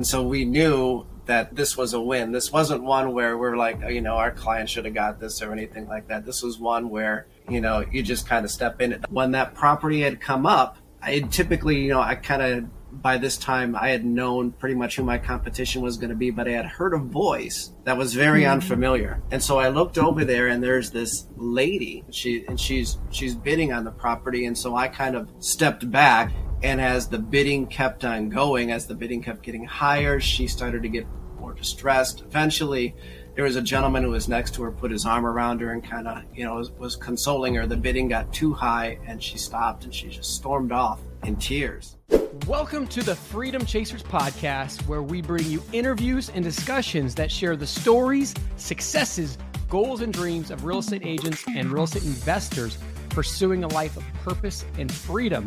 And so we knew that this was a win. This wasn't one where we're like, you know, our client should have got this or anything like that. This was one where, you know, you just kind of step in. When that property had come up, I typically, you know, I kind of by this time I had known pretty much who my competition was going to be, but I had heard a voice that was very mm-hmm. unfamiliar. And so I looked over there and there's this lady. She and she's she's bidding on the property and so I kind of stepped back and as the bidding kept on going, as the bidding kept getting higher, she started to get more distressed. Eventually, there was a gentleman who was next to her, put his arm around her and kind of, you know, was, was consoling her. The bidding got too high and she stopped and she just stormed off in tears. Welcome to the Freedom Chasers podcast, where we bring you interviews and discussions that share the stories, successes, goals, and dreams of real estate agents and real estate investors pursuing a life of purpose and freedom.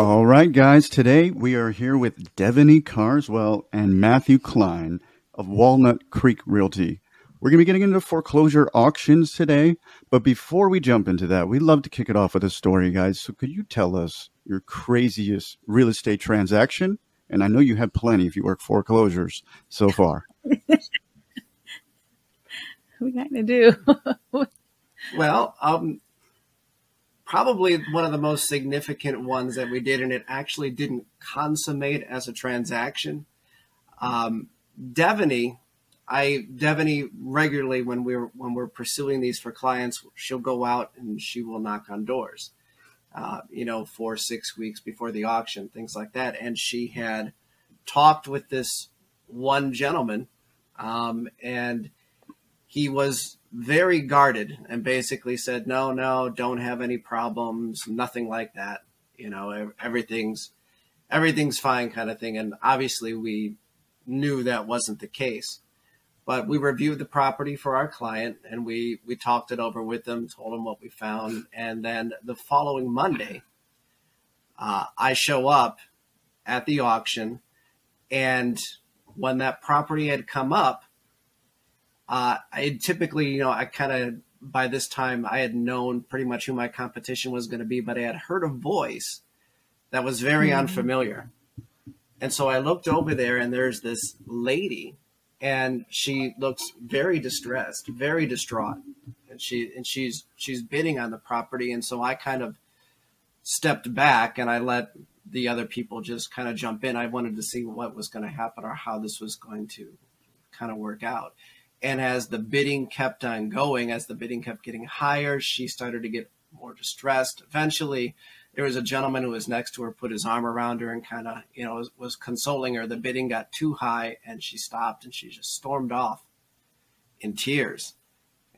All right, guys, today we are here with Devaney Carswell and Matthew Klein of Walnut Creek Realty. We're going to be getting into foreclosure auctions today, but before we jump into that, we'd love to kick it off with a story, guys. So, could you tell us your craziest real estate transaction? And I know you have plenty if you work foreclosures so far. we got to do. well, um, probably one of the most significant ones that we did, and it actually didn't consummate as a transaction. Um, Devaney, I Devaney regularly when we're when we're pursuing these for clients, she'll go out and she will knock on doors uh, you know, four, six weeks before the auction, things like that. And she had talked with this one gentleman, um, and he was very guarded and basically said, "No, no, don't have any problems, nothing like that. You know, everything's everything's fine, kind of thing." And obviously, we knew that wasn't the case. But we reviewed the property for our client and we, we talked it over with them, told them what we found. And then the following Monday, uh, I show up at the auction. And when that property had come up, uh, I typically, you know, I kind of, by this time, I had known pretty much who my competition was going to be, but I had heard a voice that was very mm-hmm. unfamiliar. And so I looked over there, and there's this lady and she looks very distressed, very distraught. And she and she's she's bidding on the property, and so I kind of stepped back and I let the other people just kind of jump in. I wanted to see what was going to happen or how this was going to kind of work out. And as the bidding kept on going, as the bidding kept getting higher, she started to get more distressed. Eventually, there was a gentleman who was next to her, put his arm around her and kind of, you know, was, was, consoling her. The bidding got too high and she stopped and she just stormed off in tears.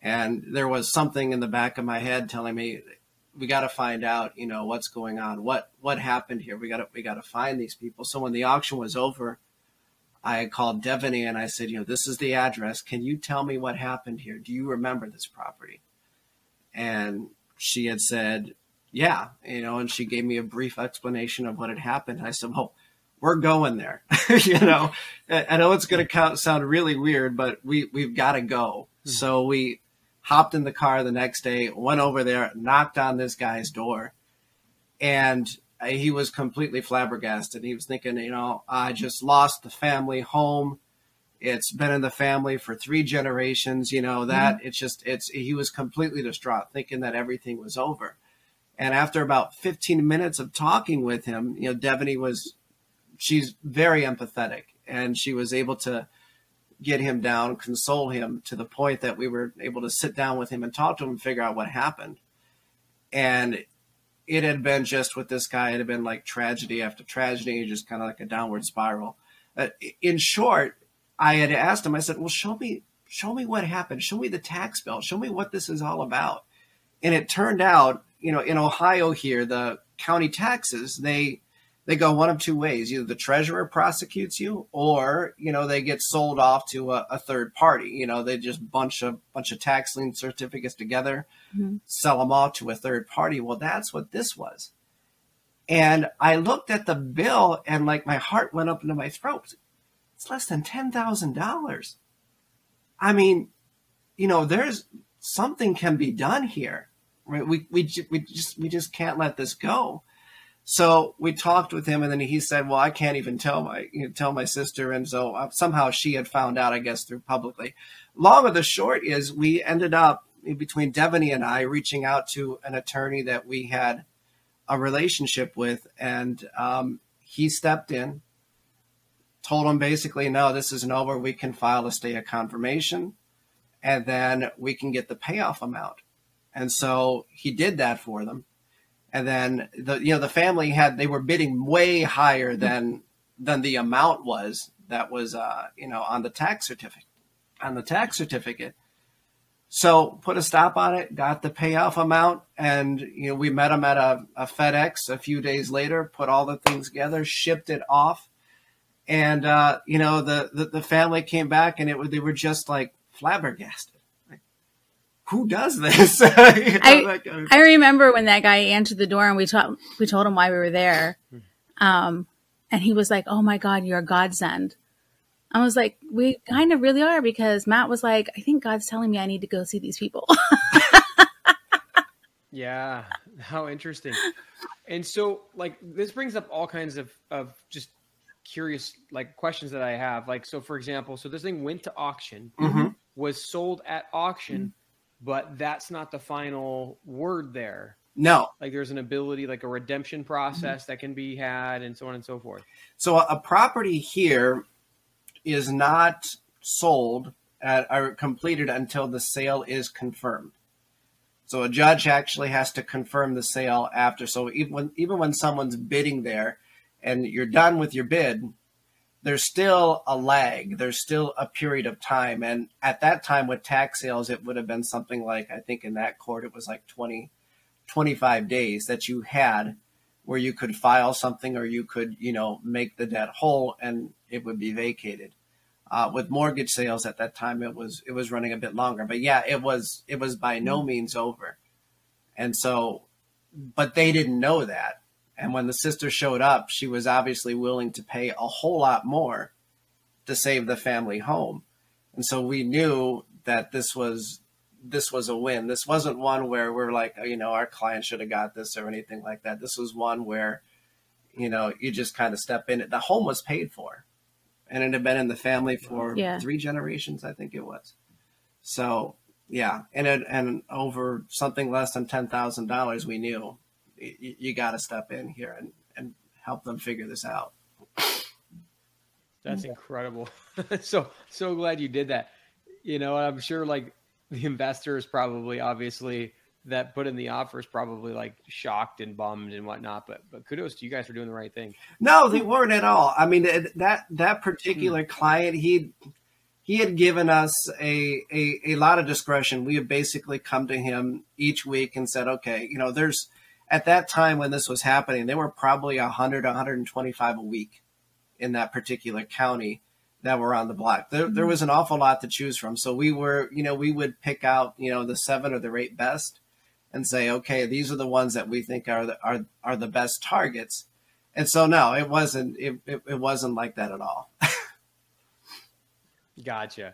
And there was something in the back of my head telling me, we got to find out, you know, what's going on, what what happened here. We got to we got to find these people. So when the auction was over, I called Devaney and I said, you know, this is the address. Can you tell me what happened here? Do you remember this property? And she had said, yeah, you know, and she gave me a brief explanation of what had happened. I said, well, we're going there. you know, I know it's going to sound really weird, but we, we've got to go. Mm-hmm. So we hopped in the car the next day, went over there, knocked on this guy's door, and he was completely flabbergasted. He was thinking, you know, I just lost the family home. It's been in the family for three generations. You know that mm-hmm. it's just it's. He was completely distraught, thinking that everything was over. And after about 15 minutes of talking with him, you know, Devaney was, she's very empathetic and she was able to get him down, console him to the point that we were able to sit down with him and talk to him and figure out what happened. And it had been just with this guy, it had been like tragedy after tragedy, just kind of like a downward spiral. Uh, in short, I had asked him, I said, well, show me, show me what happened. Show me the tax bill. Show me what this is all about. And it turned out you know, in Ohio here, the county taxes, they they go one of two ways. Either the treasurer prosecutes you or, you know, they get sold off to a, a third party. You know, they just bunch a bunch of tax lien certificates together, mm-hmm. sell them off to a third party. Well, that's what this was. And I looked at the bill and like my heart went up into my throat. It's less than $10,000. I mean, you know, there's something can be done here. Right? We we we just we just can't let this go. So we talked with him, and then he said, "Well, I can't even tell my you know, tell my sister." And so uh, somehow she had found out, I guess, through publicly. Long of the short is, we ended up between Devaney and I reaching out to an attorney that we had a relationship with, and um, he stepped in, told him basically, "No, this isn't over. We can file a stay of confirmation, and then we can get the payoff amount." And so he did that for them and then the you know the family had they were bidding way higher than than the amount was that was uh, you know on the tax certificate on the tax certificate. So put a stop on it, got the payoff amount, and you know we met them at a, a FedEx a few days later, put all the things together, shipped it off, and uh, you know the, the the family came back and it they were just like flabbergasted who does this? I, I remember when that guy answered the door and we told we told him why we were there. Um, and he was like, Oh my God, you're a godsend. I was like, we kind of really are because Matt was like, I think God's telling me I need to go see these people. yeah. How interesting. And so like this brings up all kinds of, of just curious like questions that I have. Like, so for example, so this thing went to auction, mm-hmm. was sold at auction. Mm-hmm but that's not the final word there. No. Like there's an ability, like a redemption process that can be had, and so on and so forth. So a property here is not sold at, or completed until the sale is confirmed. So a judge actually has to confirm the sale after. So even when, even when someone's bidding there and you're done with your bid, there's still a lag. There's still a period of time. And at that time with tax sales, it would have been something like, I think in that court, it was like 20, 25 days that you had where you could file something or you could, you know, make the debt whole and it would be vacated. Uh, with mortgage sales at that time, it was, it was running a bit longer, but yeah, it was, it was by no means over. And so, but they didn't know that and when the sister showed up, she was obviously willing to pay a whole lot more to save the family home. And so we knew that this was this was a win. This wasn't one where we're like, you know, our client should have got this or anything like that. This was one where, you know, you just kind of step in. The home was paid for, and it had been in the family for yeah. three generations, I think it was. So yeah, and it, and over something less than ten thousand dollars, we knew you, you got to step in here and, and help them figure this out. That's incredible. so so glad you did that. You know, I'm sure like the investors probably obviously that put in the offers probably like shocked and bummed and whatnot. But but kudos to you guys for doing the right thing. No, they weren't at all. I mean that that particular mm. client he he had given us a, a a lot of discretion. We have basically come to him each week and said, okay, you know, there's at that time when this was happening, there were probably 100, 125 a week in that particular county that were on the block. There, there mm-hmm. was an awful lot to choose from. So we were, you know, we would pick out, you know, the seven or the eight best and say, okay, these are the ones that we think are the, are, are the best targets. And so, no, it wasn't, it, it, it wasn't like that at all. gotcha.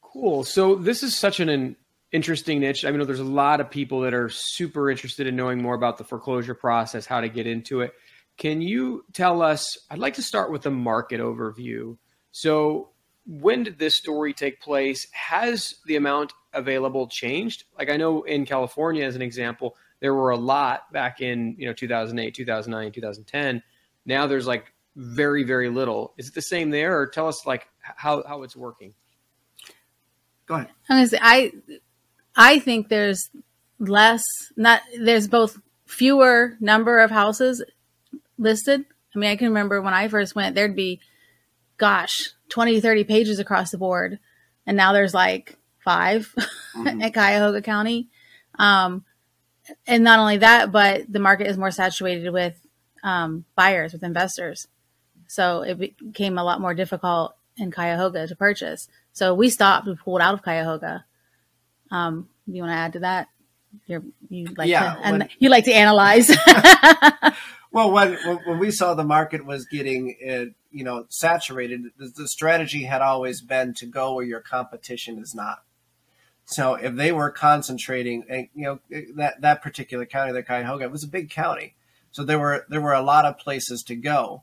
Cool. So this is such an interesting niche. I mean, there's a lot of people that are super interested in knowing more about the foreclosure process, how to get into it. Can you tell us? I'd like to start with a market overview. So, when did this story take place? Has the amount available changed? Like I know in California, as an example, there were a lot back in you know 2008, 2009, 2010. Now there's like very, very little. Is it the same there, or tell us like how how it's working? Go ahead. I'm gonna say I I think there's less, not, there's both fewer number of houses listed. I mean, I can remember when I first went, there'd be, gosh, 20, 30 pages across the board. And now there's like 5 mm-hmm. at Cuyahoga County. Um, and not only that, but the market is more saturated with um, buyers, with investors. So it became a lot more difficult in Cuyahoga to purchase. So we stopped, we pulled out of Cuyahoga um, you want to add to that? You're, you like yeah, to, and when, you like to analyze. well, when, when we saw the market was getting, uh, you know, saturated, the, the strategy had always been to go where your competition is not. So if they were concentrating, and you know, that that particular county, the Cuyahoga, it was a big county. So there were there were a lot of places to go.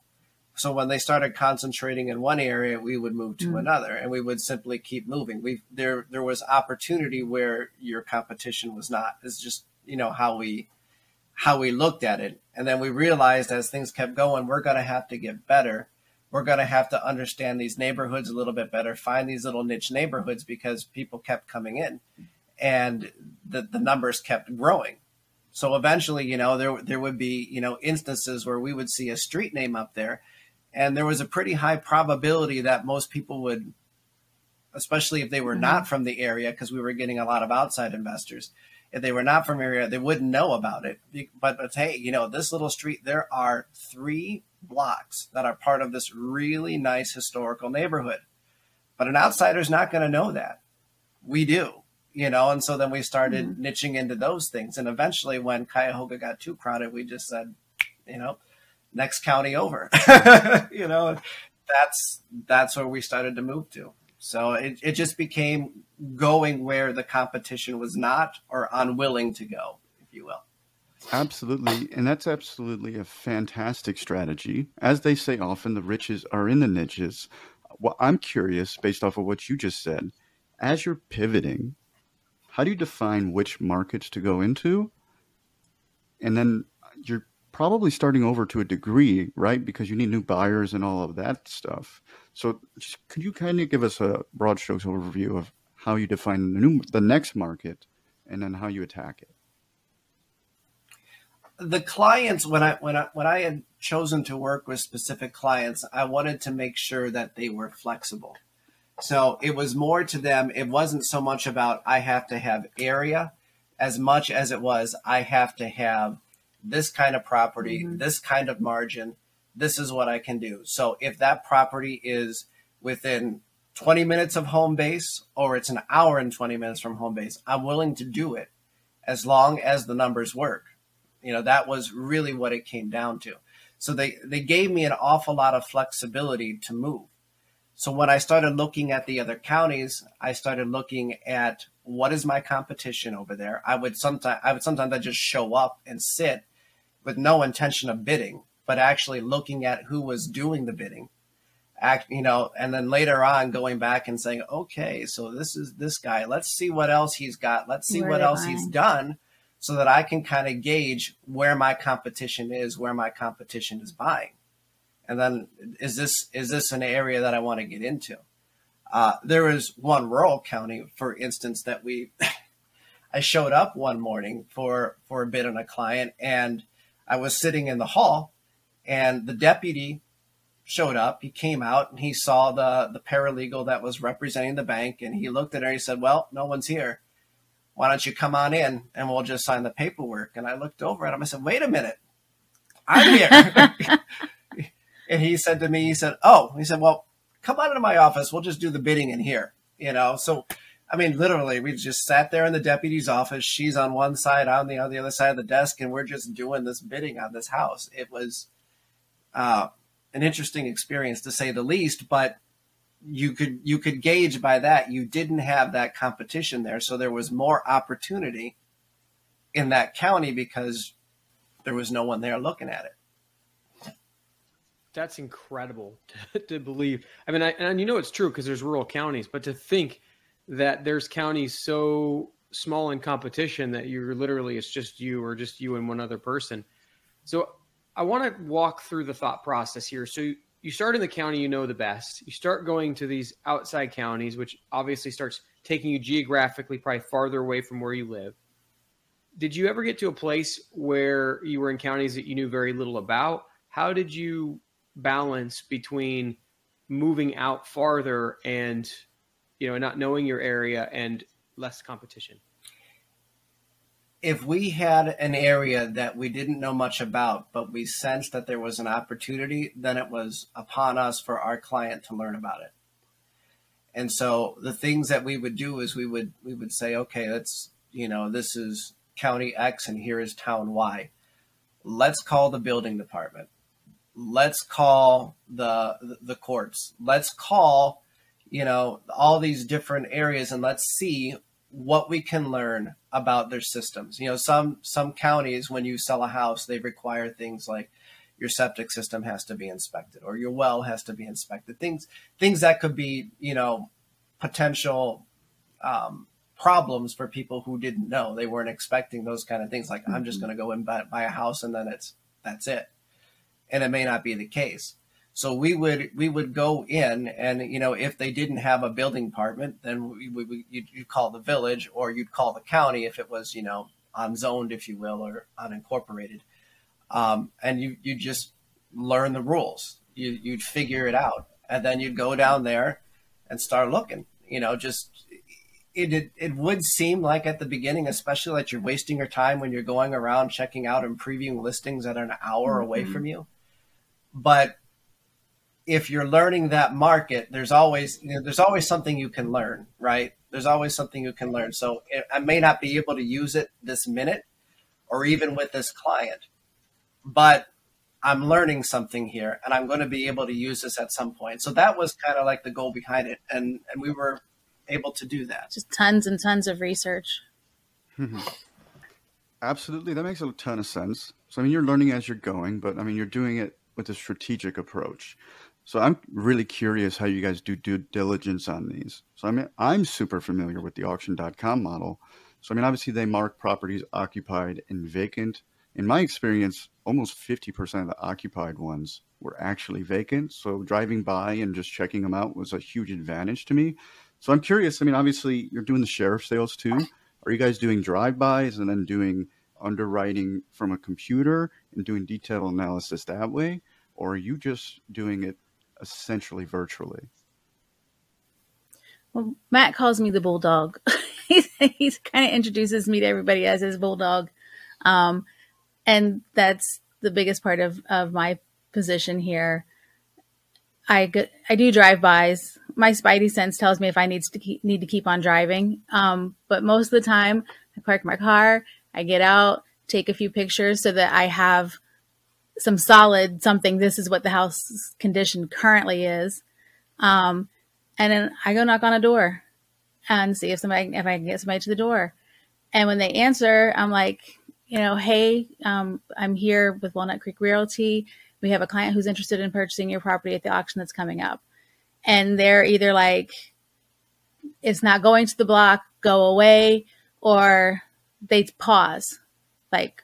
So when they started concentrating in one area, we would move to mm. another, and we would simply keep moving. We there there was opportunity where your competition was not. It's just you know how we how we looked at it, and then we realized as things kept going, we're going to have to get better. We're going to have to understand these neighborhoods a little bit better, find these little niche neighborhoods because people kept coming in, and the the numbers kept growing. So eventually, you know, there there would be you know instances where we would see a street name up there and there was a pretty high probability that most people would especially if they were mm-hmm. not from the area because we were getting a lot of outside investors if they were not from area they wouldn't know about it but, but hey you know this little street there are three blocks that are part of this really nice historical neighborhood but an outsider's not going to know that we do you know and so then we started mm-hmm. niching into those things and eventually when cuyahoga got too crowded we just said you know next county over. you know, that's that's where we started to move to. So it, it just became going where the competition was not or unwilling to go, if you will. Absolutely. And that's absolutely a fantastic strategy. As they say often, the riches are in the niches. Well, I'm curious, based off of what you just said, as you're pivoting, how do you define which markets to go into? And then you're probably starting over to a degree, right? Because you need new buyers and all of that stuff. So, just, could you kind of give us a broad strokes overview of how you define the new, the next market, and then how you attack it? The clients, when I when I when I had chosen to work with specific clients, I wanted to make sure that they were flexible. So it was more to them. It wasn't so much about I have to have area, as much as it was I have to have this kind of property, mm-hmm. this kind of margin, this is what I can do. So if that property is within 20 minutes of home base or it's an hour and 20 minutes from home base, I'm willing to do it as long as the numbers work. You know, that was really what it came down to. So they, they gave me an awful lot of flexibility to move. So when I started looking at the other counties, I started looking at what is my competition over there. I would sometimes I would sometimes I just show up and sit with no intention of bidding, but actually looking at who was doing the bidding. Act, you know, and then later on going back and saying, okay, so this is this guy. Let's see what else he's got. Let's see where what else he's done so that I can kind of gauge where my competition is, where my competition is buying. And then is this is this an area that I want to get into? Uh, there is one rural county, for instance, that we I showed up one morning for for a bid on a client, and I was sitting in the hall and the deputy showed up. He came out and he saw the, the paralegal that was representing the bank and he looked at her and he said, Well, no one's here. Why don't you come on in and we'll just sign the paperwork? And I looked over at him. I said, Wait a minute. I'm here. and he said to me, he said, Oh, he said, Well, come on into my office. We'll just do the bidding in here. You know, so I mean, literally, we just sat there in the deputy's office. She's on one side, I'm the, on the other side of the desk, and we're just doing this bidding on this house. It was uh, an interesting experience to say the least, but you could you could gauge by that you didn't have that competition there, so there was more opportunity in that county because there was no one there looking at it. That's incredible to, to believe. I mean, I, and you know it's true because there's rural counties, but to think that there's counties so small in competition that you're literally it's just you or just you and one other person. So I want to walk through the thought process here. So you start in the county you know the best. You start going to these outside counties, which obviously starts taking you geographically probably farther away from where you live. Did you ever get to a place where you were in counties that you knew very little about? How did you balance between moving out farther and you know, not knowing your area and less competition? If we had an area that we didn't know much about, but we sensed that there was an opportunity, then it was upon us for our client to learn about it. And so the things that we would do is we would we would say, okay, let's you know, this is county X and here is town Y. Let's call the building department. Let's call the the courts. Let's call you know, all these different areas and let's see what we can learn about their systems. You know, some some counties when you sell a house, they require things like your septic system has to be inspected or your well has to be inspected. Things things that could be, you know, potential um, problems for people who didn't know. They weren't expecting those kind of things. Like mm-hmm. I'm just mm-hmm. going to go and buy, buy a house and then it's that's it, and it may not be the case. So we would we would go in, and you know, if they didn't have a building department, then we, we, you'd, you'd call the village or you'd call the county if it was you know unzoned, if you will, or unincorporated, um, and you you just learn the rules. You you'd figure it out, and then you'd go down there and start looking. You know, just it, it, it would seem like at the beginning, especially that you're wasting your time when you're going around checking out and previewing listings that are an hour mm-hmm. away from you. But if you're learning that market, there's always you know, there's always something you can learn, right? There's always something you can learn. So I may not be able to use it this minute, or even with this client, but I'm learning something here, and I'm going to be able to use this at some point. So that was kind of like the goal behind it, and and we were able to do that. Just tons and tons of research. Mm-hmm. Absolutely, that makes a ton of sense. So I mean, you're learning as you're going, but I mean, you're doing it with a strategic approach. So I'm really curious how you guys do due diligence on these. So I mean, I'm super familiar with the auction.com model. So I mean, obviously they mark properties occupied and vacant. In my experience, almost 50% of the occupied ones were actually vacant. So driving by and just checking them out was a huge advantage to me. So I'm curious. I mean, obviously you're doing the sheriff sales too. Are you guys doing drive-bys and then doing underwriting from a computer and doing detailed analysis that way? Or are you just doing it essentially virtually? Well, Matt calls me the bulldog. he's, kind of introduces me to everybody as his bulldog. Um, and that's the biggest part of, of my position here. I, I do drive-bys. My spidey sense tells me if I need to keep, need to keep on driving. Um, but most of the time, I park my car, I get out, take a few pictures so that I have – some solid something. This is what the house condition currently is. Um, and then I go knock on a door and see if somebody, if I can get somebody to the door. And when they answer, I'm like, you know, hey, um, I'm here with Walnut Creek Realty. We have a client who's interested in purchasing your property at the auction that's coming up. And they're either like, it's not going to the block, go away, or they pause, like,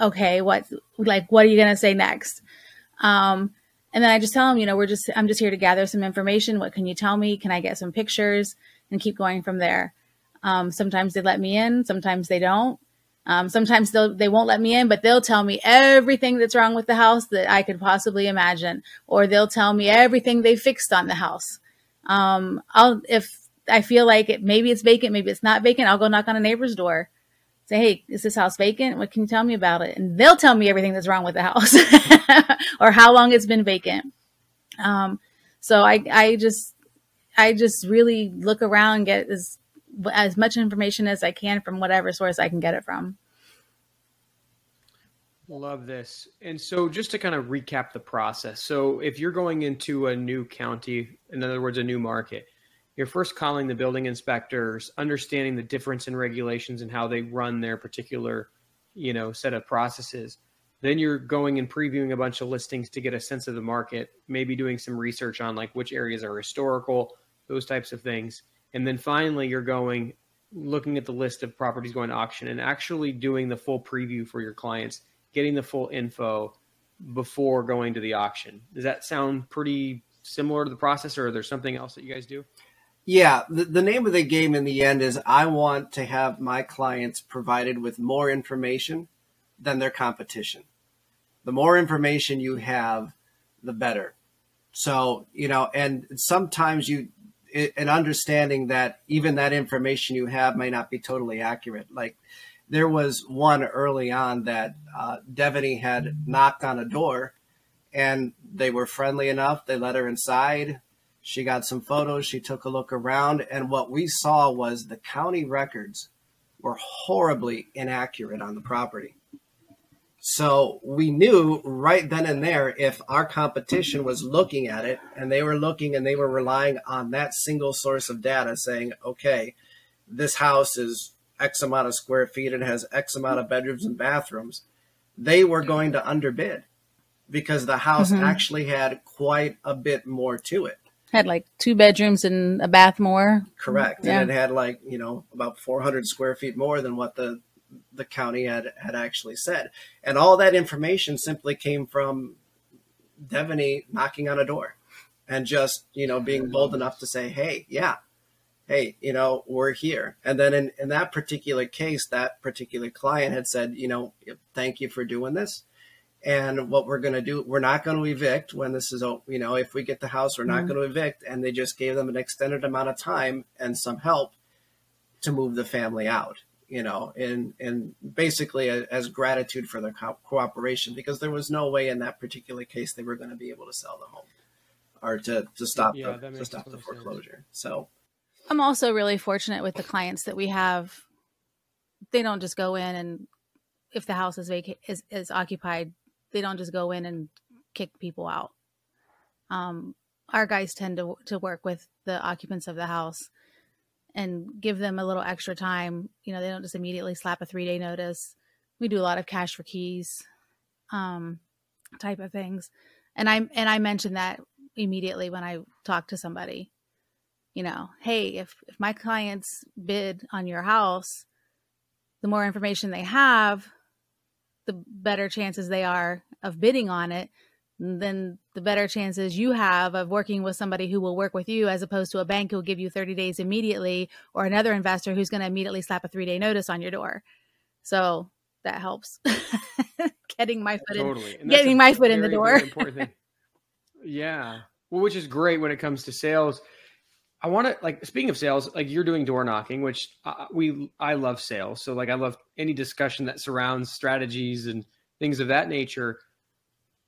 okay, what like what are you gonna say next? Um, and then I just tell them, you know, we're just I'm just here to gather some information. What can you tell me? Can I get some pictures? And keep going from there. Um, sometimes they let me in, sometimes they don't. Um, sometimes they'll they won't let me in, but they'll tell me everything that's wrong with the house that I could possibly imagine, or they'll tell me everything they fixed on the house. Um, I'll if I feel like it maybe it's vacant, maybe it's not vacant, I'll go knock on a neighbor's door say, Hey, is this house vacant? What can you tell me about it? And they'll tell me everything that's wrong with the house or how long it's been vacant. Um, so I, I just, I just really look around, get as, as much information as I can from whatever source I can get it from. Love this. And so, just to kind of recap the process. So, if you're going into a new county, in other words, a new market, you're first calling the building inspectors, understanding the difference in regulations and how they run their particular, you know, set of processes. Then you're going and previewing a bunch of listings to get a sense of the market, maybe doing some research on like which areas are historical, those types of things. And then finally you're going looking at the list of properties going to auction and actually doing the full preview for your clients, getting the full info before going to the auction. Does that sound pretty similar to the process or is there something else that you guys do? Yeah, the, the name of the game in the end is I want to have my clients provided with more information than their competition. The more information you have, the better. So, you know, and sometimes you, an understanding that even that information you have may not be totally accurate. Like there was one early on that uh, Devaney had knocked on a door and they were friendly enough. They let her inside. She got some photos. She took a look around, and what we saw was the county records were horribly inaccurate on the property. So we knew right then and there if our competition was looking at it and they were looking and they were relying on that single source of data saying, okay, this house is X amount of square feet and has X amount of bedrooms and bathrooms, they were going to underbid because the house Mhm. actually had quite a bit more to it. Had like two bedrooms and a bath more. Correct. Yeah. And it had like, you know, about 400 square feet more than what the the county had had actually said. And all that information simply came from Devaney knocking on a door and just, you know, being bold enough to say, "Hey, yeah. Hey, you know, we're here." And then in in that particular case, that particular client had said, you know, "Thank you for doing this." And what we're going to do, we're not going to evict when this is, you know, if we get the house, we're not Mhm. going to evict. And they just gave them an extended amount of time and some help to move the family out, you know, and, and basically a, as gratitude for their co- cooperation because there was no way in that particular case they were going to be able to sell the home or to, to stop Yeah, the, to stop the total sense. foreclosure. So, I'm also really fortunate with the clients that we have. They don't just go in and if the house is vacant is, is occupied, they don't just go in and kick people out. Um, our guys tend to to work with the occupants of the house and give them a little extra time. You know, they don't just immediately slap a three day notice. We do a lot of cash for keys, um, type of things. And I and I mentioned that immediately when I talk to somebody you know, hey, if if my clients bid on your house, the more information they have, the better chances they are of bidding on it. Then the better chances you have of working with somebody who will work with you as opposed to a bank who will give you 30 days immediately or another investor who's going to immediately slap a three day notice on your door. So that helps getting my foot in. totally that's getting my foot in the door. important thing. yeah well which is great when it comes to sales i want to like speaking of sales like you're doing door knocking which uh, we i love sales. So like i love any discussion that surrounds strategies and things of that nature.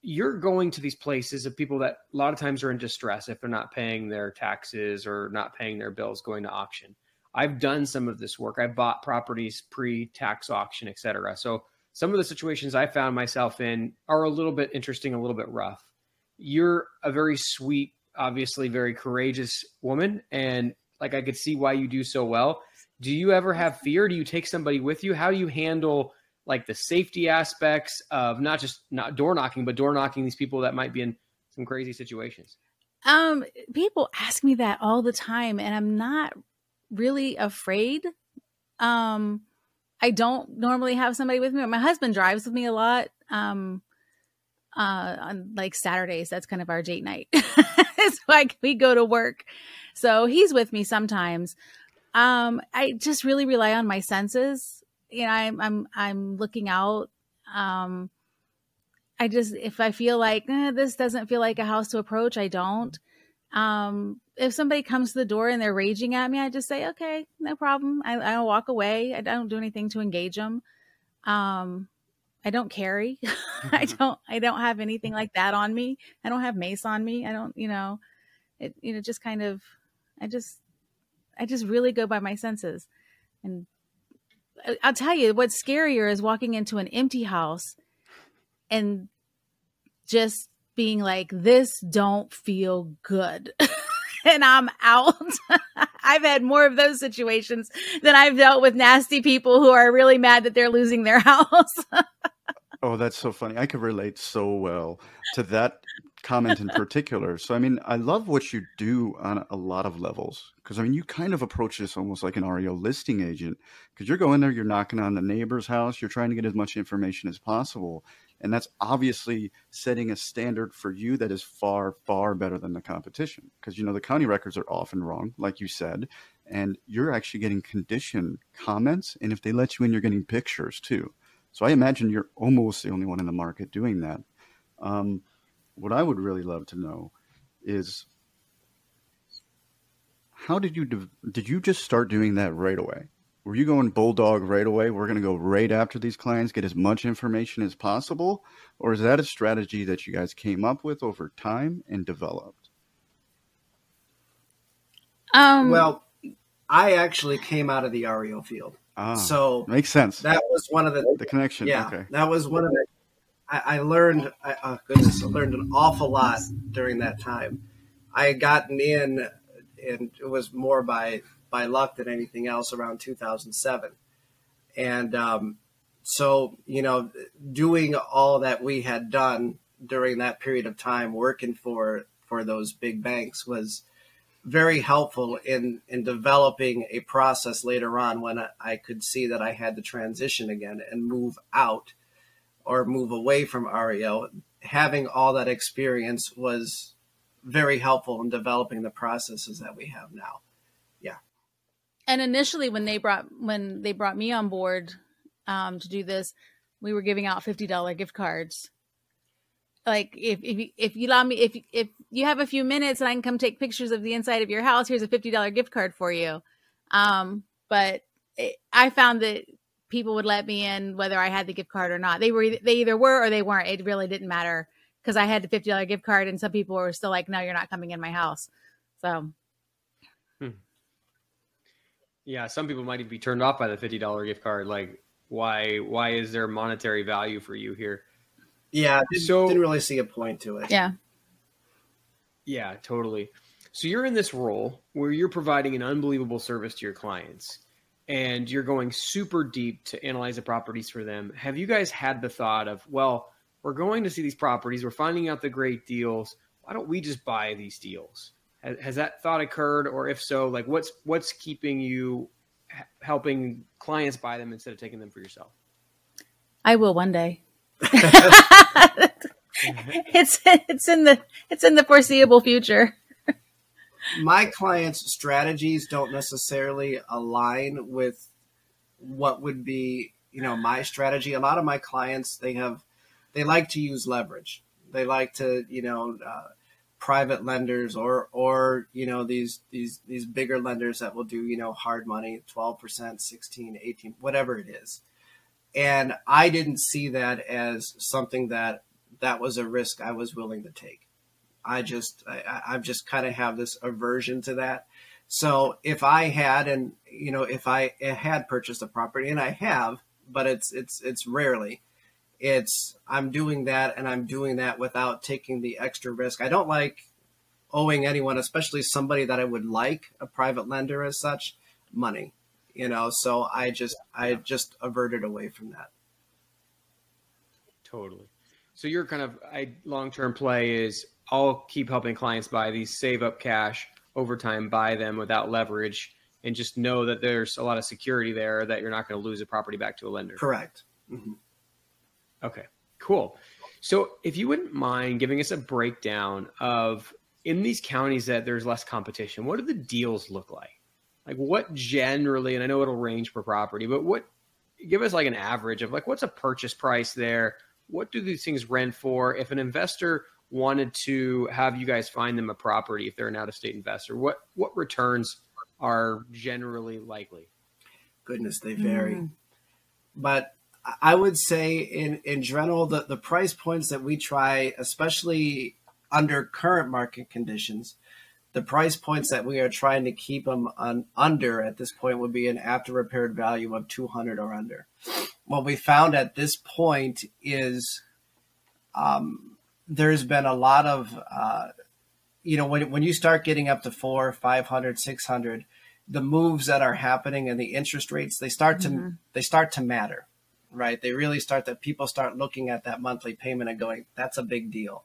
You're going to these places of people that a lot of times are in distress if they're not paying their taxes or not paying their bills going to auction. I've done some of this work. I bought properties pre-tax auction et cetera. So some of the situations I found myself in are a little bit interesting, a little bit rough. You're a very sweet, obviously very courageous woman, and like I could see why you do so well. Do you ever have fear? Do you take somebody with you? How do you handle like the safety aspects of not just not door knocking, but door knocking these people that might be in some crazy situations? Um, people ask me that all the time, and I'm not really afraid. Um, I don't normally have somebody with me. My husband drives with me a lot. Um, uh, on like Saturdays, that's kind of our date night. it's like we go to work, so he's with me sometimes. Um, I just really rely on my senses. You know, I'm I'm I'm looking out. Um, I just if I feel like eh, this doesn't feel like a house to approach, I don't. Um, if somebody comes to the door and they're raging at me, I just say, okay, no problem. I, I'll walk away. I don't do anything to engage them. Um, I don't carry. I mm-hmm. don't. I don't have anything mm-hmm. like that on me. I don't have mace on me. I don't. You know, it. You know, just kind of. I just. I just really go by my senses, and I'll tell you what's scarier is walking into an empty house, and just being like, "This don't feel good." and I'm out. I've had more of those situations than I've dealt with nasty people who are really mad that they're losing their house. Oh, that's so funny. I could relate so well to that comment in particular. So, I mean, I love what you do on a lot of levels because, I mean, you kind of approach this almost like an REO listing agent because you're going there, you're knocking on the neighbor's house, you're trying to get as much information as possible. And that's obviously setting a standard for you that is far, far better than the competition because, you know, the county records are often wrong, like you said, and you're actually getting condition comments. And if they let you in, you're getting pictures too. So I imagine you're almost the only one in the market doing that. Um, what I would really love to know is how did you dev- did you just start doing that right away? Were you going bulldog right away? We're going to go right after these clients, get as much information as possible, or is that a strategy that you guys came up with over time and developed? Um, well, I actually came out of the REO field. Ah, so makes sense. that was one of the the connection. yeah Okay. that was one of the i, I learned I, oh goodness i learned an awful lot during that time i had gotten in and it was more by by luck than anything else around 2007. And um, so, you know, doing all that we had done during that period of time, working for for those big banks, was very helpful in in developing a process later on when I, could see that I had to transition again and move out or move away from REO. Having all that experience was very helpful in developing the processes that we have now. Yeah. And initially, when they brought when they brought me on board um, to do this, we were giving out fifty dollar gift cards like if if if you allow me if if you have a few minutes and I can come take pictures of the inside of your house, here's a fifty dollar gift card for you. Um, but it, I found that people would let me in whether I had the gift card or not. They were they either were or they weren't. It really didn't matter because I had the fifty dollar gift card, and some people were still like, "No, you're not coming in my house." So. Hmm. Yeah, some people might even be turned off by the fifty dollar gift card. Like, why? Why is there monetary value for you here? Yeah, didn't, so didn't really see a point to it. Yeah. Yeah, totally. So you're in this role where you're providing an unbelievable service to your clients and you're going super deep to analyze the properties for them. Have you guys had the thought of, well, we're going to see these properties, we're finding out the great deals. Why don't we just buy these deals? Has, has that thought occurred or if so, like what's what's keeping you helping clients buy them instead of taking them for yourself? I will one day. it's it's in the it's in the foreseeable future. My clients' strategies don't necessarily align with what would be, you know, my strategy. A lot of my clients they have they like to use leverage. They like to, you know, uh, private lenders or or you know these these these bigger lenders that will do you know hard money 12% 16 18 whatever it is and I didn't see that as something that that was a risk I was willing to take. I just I, I just kind of have this aversion to that. So if I had and you know if I had purchased a property and I have, but it's it's it's rarely. It's I'm doing that and I'm doing that without taking the extra risk. I don't like owing anyone, especially somebody that I would like, a private lender as such, money you know so i just i just averted away from that totally so your kind of I, long-term play is i'll keep helping clients buy these save up cash over time buy them without leverage and just know that there's a lot of security there that you're not going to lose a property back to a lender correct mm-hmm. okay cool so if you wouldn't mind giving us a breakdown of in these counties that there's less competition what do the deals look like like what generally, and I know it'll range per property, but what give us like an average of like what's a purchase price there? What do these things rent for? If an investor wanted to have you guys find them a property, if they're an out of state investor, what what returns are generally likely? Goodness, they vary. Mm. But I would say in, in general, the, the price points that we try, especially under current market conditions, the price points that we are trying to keep them on, under at this point would be an after repaired value of 200 or under. What we found at this point is um, there's been a lot of, uh, you know, when, when you start getting up to four, 500, 600, the moves that are happening and the interest rates, they start to, mm-hmm. they start to matter, right? They really start that people start looking at that monthly payment and going, that's a big deal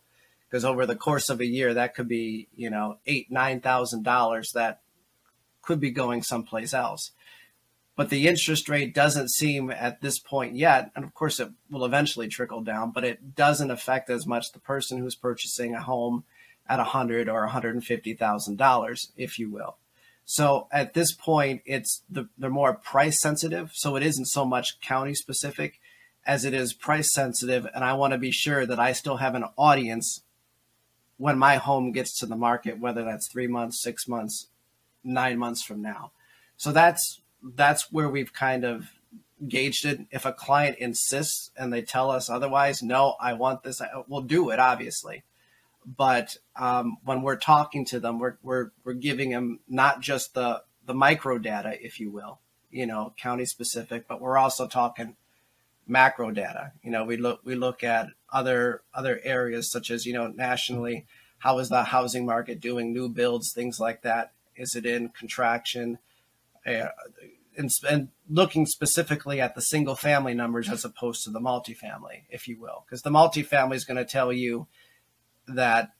because over the course of a year that could be you know eight nine thousand dollars that could be going someplace else but the interest rate doesn't seem at this point yet and of course it will eventually trickle down but it doesn't affect as much the person who's purchasing a home at a hundred or hundred and fifty thousand dollars if you will so at this point it's the, they're more price sensitive so it isn't so much county specific as it is price sensitive and i want to be sure that i still have an audience when my home gets to the market, whether that's three months, six months, nine months from now. So that's that's where we've kind of gauged it. If a client insists and they tell us otherwise, no, I want this, we'll do it, obviously. But um, when we're talking to them, we're, we're, we're giving them not just the, the micro data, if you will, you know, county specific, but we're also talking macro data. You know, we look we look at other other areas such as you know nationally, how is the housing market doing, new builds, things like that. Is it in contraction? And, and, looking specifically at the single family numbers as opposed to the multifamily, if you will, because the multifamily is going to tell you that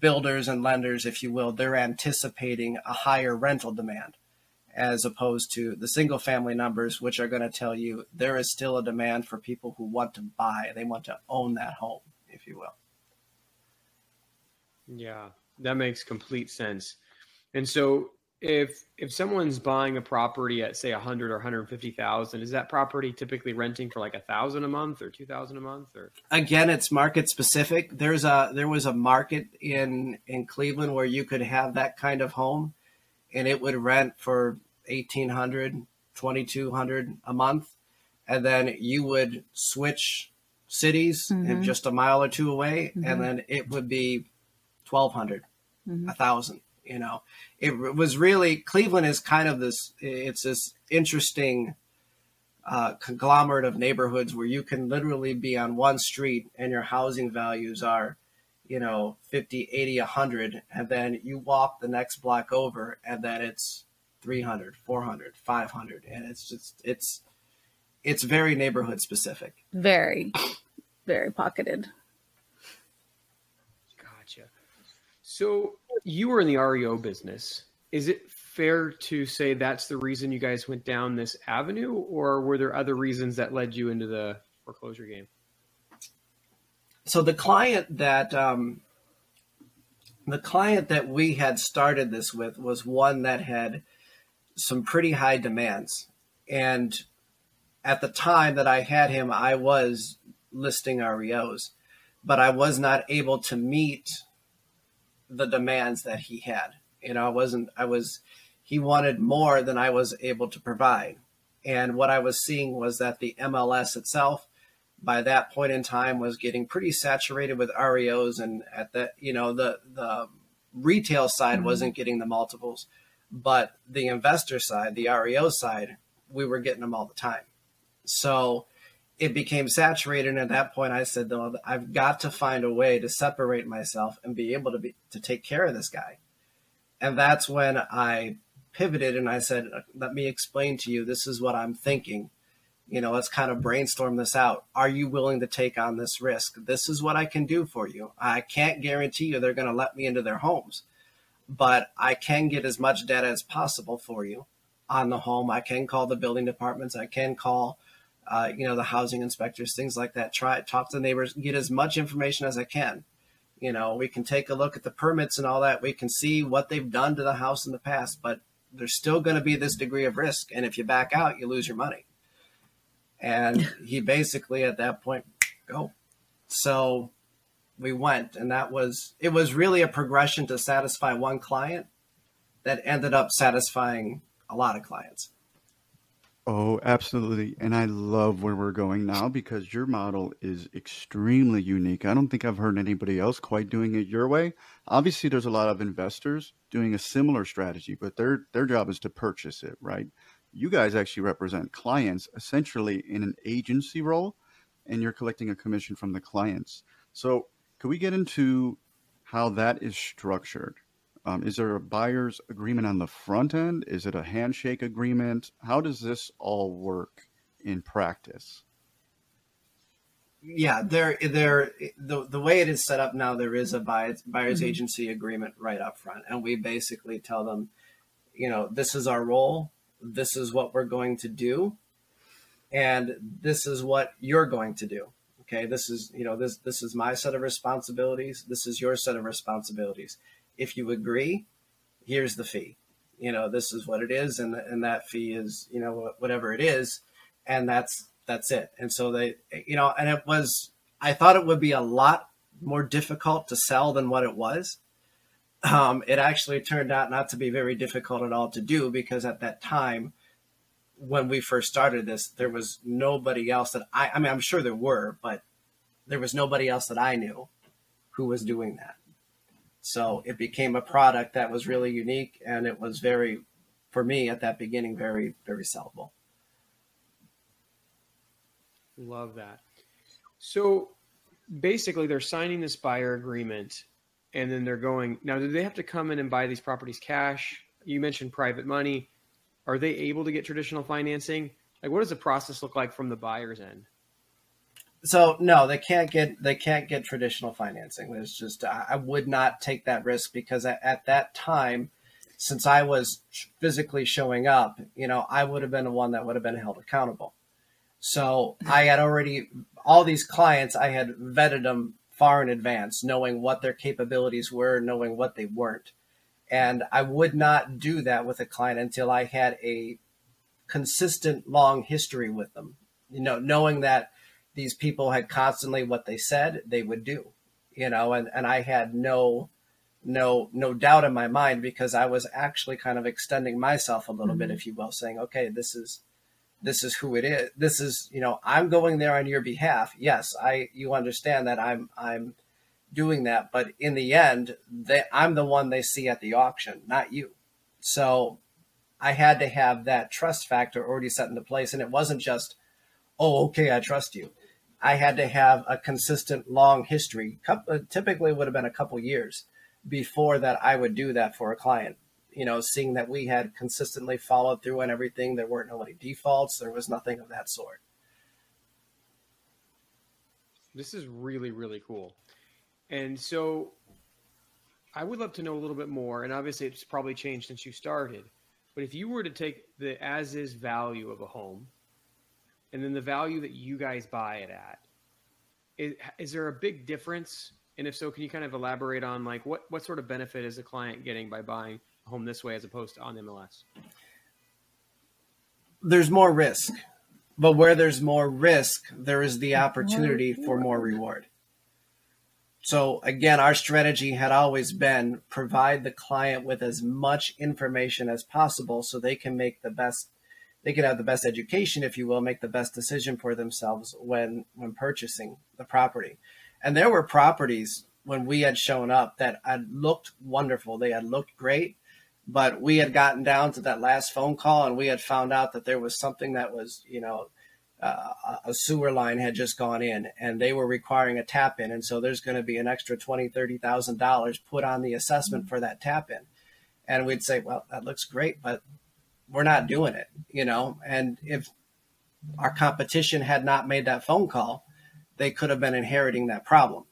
builders and lenders, if you will, they're anticipating a higher rental demand as opposed to the single family numbers, which are going to tell you there is still a demand for people who want to buy, they want to own that home, if you will. Yeah, that makes complete sense. And so if if someone's buying a property at say 100 or 150,000 is that property typically renting for like a thousand a month or 2000 a month or again it's market specific there's a there was a market in in Cleveland where you could have that kind of home and it would rent for 1800 2200 a month and then you would switch cities mm-hmm. and just a mile or two away mm-hmm. and then it would be 1200 mm-hmm. a thousand you know. It was really cleveland is kind of this it's this interesting uh, conglomerate of neighborhoods where you can literally be on one street and your housing values are you know 50 80 100 and then you walk the next block over and then it's 300 400 500 and it's just it's it's very neighborhood specific. Very very pocketed. Gotcha. So you were in the reo business is it fair to say that's the reason you guys went down this avenue or were there other reasons that led you into the foreclosure game so the client that um, the client that we had started this with was one that had some pretty high demands. And at the time that I had him, I was listing REOs, but I was not able to meet the demands that he had. You know, I wasn't, I was, he wanted more than I was able to provide. And what I was seeing was that the MLS itself, by that point in time, was getting pretty saturated with REOs, and at the, you know, the the retail side mm-hmm. wasn't getting the multiples. But the investor side, the REO side, we were getting them all the time. So it became saturated. And at that point, I said, though, I've got to find a way to separate myself and be able to be to take care of this guy. And that's when I pivoted and I said, let me explain to you. This is what I'm thinking. You know, let's kind of brainstorm this out. Are you willing to take on this risk? This is what I can do for you. I can't guarantee you they're going to let me into their homes but I can get as much data as possible for you on the home. I can call the building departments. I can call, uh, you know, the housing inspectors, things like that. Try talk to the neighbors, get as much information as I can. You know, we can take a look at the permits and all that. We can see what they've done to the house in the past, but there's still going to be this degree of risk. And if you back out, you lose your money. And he basically at that point, go. So we went and that was it was really a progression to satisfy one client that ended up satisfying a lot of clients oh absolutely and i love where we're going now because your model is extremely unique. I don't think i've heard anybody else quite doing it your way. Obviously there's a lot of investors doing a similar strategy but their their job is to purchase it right? You guys actually represent clients essentially in an agency role and you're collecting a commission from the clients. So could we get into how that is structured? Um, is there a buyer's agreement on the front end? Is it a handshake agreement? How does this all work in practice? Yeah, there, there. The the way it is set up now, there is a buyer's, buyer's mm-hmm. agency agreement right up front, and we basically tell them, you know, this is our role, this is what we're going to do, and this is what you're going to do okay this is you know this this is my set of responsibilities this is your set of responsibilities if you agree here's the fee. You know this is what it is and and that fee is you know whatever it is and that's that's it. And so they you know and it was i thought it would be a lot more difficult to sell than what it was. Um, it actually turned out not to be very difficult at all to do because at that time when we first started this, there was nobody else that I, I mean, I'm sure there were, but there was nobody else that I knew who was doing that. So it became a product that was really unique and it was very, for me at that beginning, very, very sellable. Love that. So basically, they're signing this buyer agreement and then they're going. Now, do they have to come in and buy these properties cash? You mentioned private money are they able to get traditional financing? Like, what does the process look like from the buyer's end? So no, they can't get they can't get traditional financing. There's just I would not take that risk because at that time, since I was physically showing up, you know, I would have been the one that would have been held accountable. So I had already all these clients I had vetted them far in advance, knowing what their capabilities were, knowing what they weren't. And I would not do that with a client until I had a consistent long history with them. You know, knowing that these people had constantly what they said they would do, you know, and, and I had no no no doubt in my mind because I was actually kind of extending myself a little mm-hmm. bit, if you will, saying, okay, this is this is who it is. This is, you know, I'm going there on your behalf. Yes, I you understand that I'm I'm doing that, but in the end, they, I'm the one they see at the auction, not you. So I had to have that trust factor already set into place. And it wasn't just, oh, okay, I trust you. I had to have a consistent long history. Uh, typically, would have been a couple years before that I would do that for a client. You know, seeing that we had consistently followed through on everything, there weren't any defaults, there was nothing of that sort. This is really, really cool. And so I would love to know a little bit more. And obviously, it's probably changed since you started. But if you were to take the as is value of a home and then the value that you guys buy it at, is, is there a big difference? And if so, can you kind of elaborate on like what, what sort of benefit is a client getting by buying a home this way as opposed to on MLS? There's more risk, but where there's more risk, there is the opportunity for more reward. So again, our strategy had always been provide the client with as much information as possible so they can make the best they can have the best education, if you will, make the best decision for themselves when when purchasing the property. And there were properties when we had shown up that had looked wonderful. They had looked great, but we had gotten down to that last phone call and we had found out that there was something that was, you know, uh, a sewer line had just gone in and they were requiring a tap in and so there's going to be an extra twenty thirty thousand dollars put on the assessment mm-hmm. for that tap in and we'd say well that looks great but we're not doing it you know and if our competition had not made that phone call they could have been inheriting that problem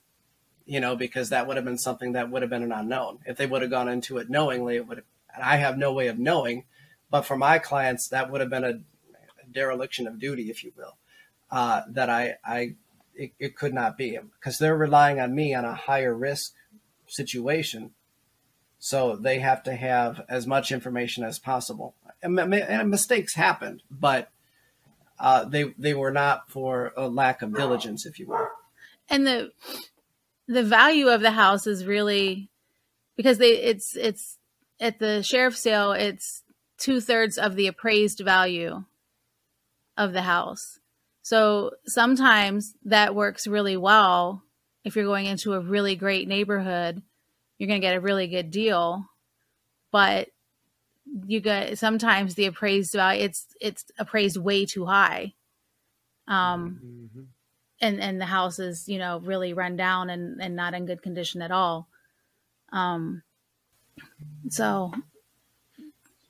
you know because that would have been something that would have been an unknown if they would have gone into it knowingly it would have, and i have no way of knowing but for my clients that would have been a dereliction of duty, if you will, uh, that I, I it, it, could not be because they're relying on me on a higher risk situation. So they have to have as much information as possible. And, mistakes happened, but uh, they they were not for a lack of diligence, if you will. And the the value of the house is really because they it's it's at the sheriff's sale it's two thirds of the appraised value of the house. So sometimes that works really well. If you're going into a really great neighborhood, you're going to get a really good deal. But you get sometimes the appraised value it's it's appraised way too high. Um mm-hmm. and and the house is, you know, really run down and and not in good condition at all. Um so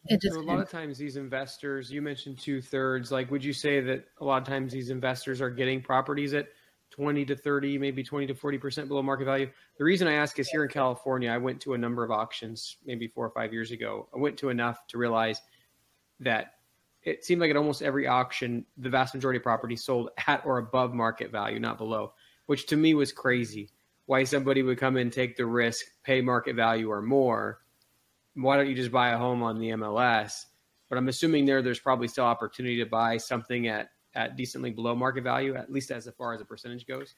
it just so a lot of times these investors, you mentioned two thirds. Like, would you say that a lot of times these investors are getting properties at 20 to 30, maybe 20 to 40% below market value? The reason I ask is here in California, I went to a number of auctions maybe four or five years ago. I went to enough to realize that it seemed like at almost every auction, the vast majority of properties sold at or above market value, not below, which to me was crazy. Why somebody would come in, take the risk, pay market value or more why don't you just buy a home on the MLS? But I'm assuming there there's probably still opportunity to buy something at at decently below market value, at least as far as a percentage goes.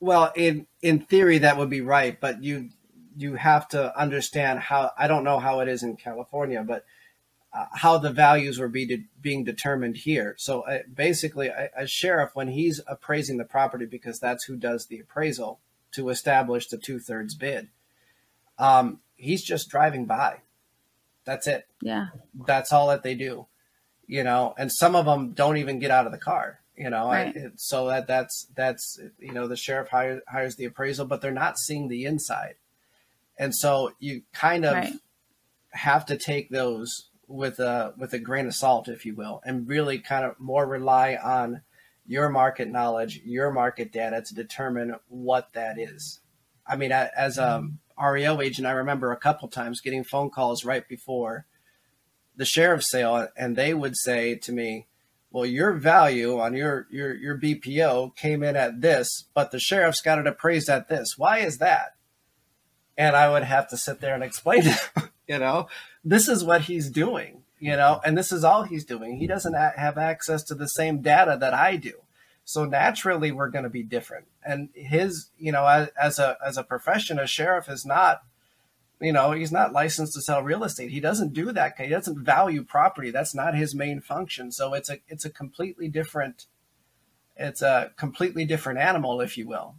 Well, in in theory that would be right, but you you have to understand how I don't know how it is in California, but uh, how the values were be de- being determined here. So uh, basically, a, a, sheriff when he's appraising the property because that's who does the appraisal to establish the two thirds bid. Um, he's just driving by that's it. Yeah. That's all that they do. You know, and some of them don't even get out of the car. You know, right. So that that's that's you know the sheriff hires hires the appraisal, but they're not seeing the inside, and so you kind of right. have to take those with a with a grain of salt, if you will, and really kind of more rely on your market knowledge, your market data to determine what that is. I mean, as a mm-hmm. REO agent, I remember a couple times getting phone calls right before the sheriff's sale, and they would say to me, "Well, your value on your your your BPO came in at this, but the sheriff's got it appraised at this. Why is that?" And I would have to sit there and explain to you know, this is what he's doing, you know, and this is all he's doing. He doesn't have access to the same data that I do. So naturally, we're going to be different. And his, you know, as, as a as a profession, a sheriff is not, you know, he's not licensed to sell real estate. He doesn't do that. He doesn't value property. That's not his main function. So it's a it's a completely different, it's a completely different animal, if you will.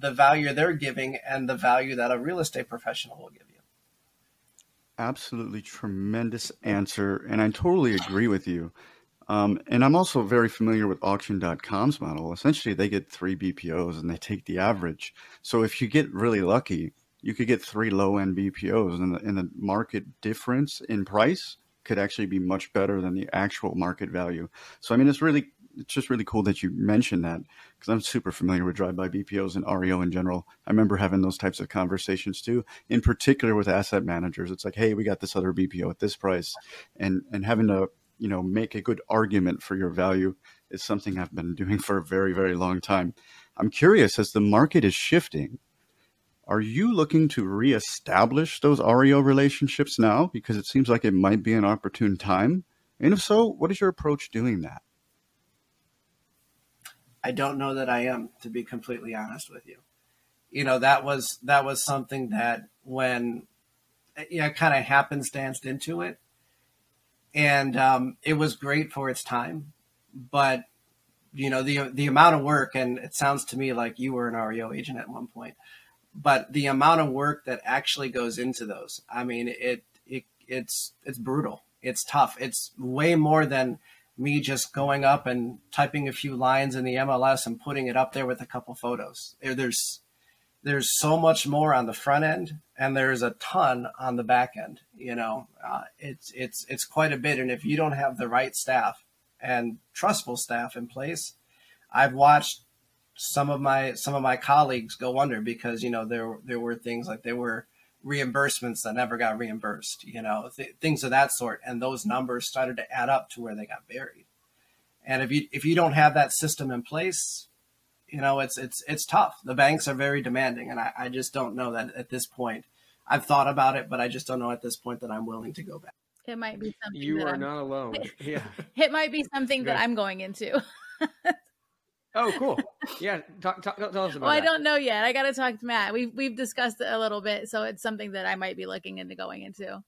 The value they're giving and the value that a real estate professional will give you. Absolutely tremendous answer. And I totally agree with you. Um, and I'm also very familiar with auction.com's model. Essentially, they get three BPOs and they take the average. So if you get really lucky, you could get three low end BPOs, and the, and the market difference in price could actually be much better than the actual market value. So, I mean, it's really it's just really cool that you mentioned that because I'm super familiar with drive-by BPOs and REO in general. I remember having those types of conversations too, in particular with asset managers. It's like, hey, we got this other BPO at this price, and and having to you know make a good argument for your value is something I've been doing for a very very long time. I'm curious as the market is shifting. Are you looking to reestablish those REO relationships now? Because it seems like it might be an opportune time. And if so, what is your approach doing that? I don't know that I am, to be completely honest with you. You know, that was that was something that when you know kind of happenstanced into it, and um, it was great for its time, but you know the the amount of work, and it sounds to me like you were an REO agent at one point, but the amount of work that actually goes into those, I mean, it it it's it's brutal, it's tough, it's way more than me just going up and typing a few lines in the MLS and putting it up there with a couple photos. There's there's so much more on the front end, and there's a ton on the back end. You know, uh, it's it's it's quite a bit, and if you don't have the right staff and trustful staff in place, I've watched some of my some of my colleagues go under because you know there there were things like there were reimbursements that never got reimbursed, you know, th- things of that sort. And those numbers started to add up to where they got buried. And if you if you don't have that system in place, you know, it's it's it's tough. The banks are very demanding, and I, I just don't know that at this point. I've thought about it, but I just don't know at this point that I'm willing to go back. It might be something. You are I'm, not alone. Yeah. it might be something that I'm going into. Oh, cool. Yeah, talk, talk, tell us about. Well, I don't know yet. I got to talk to Matt. We've we've discussed it a little bit, so it's something that I might be looking into going into.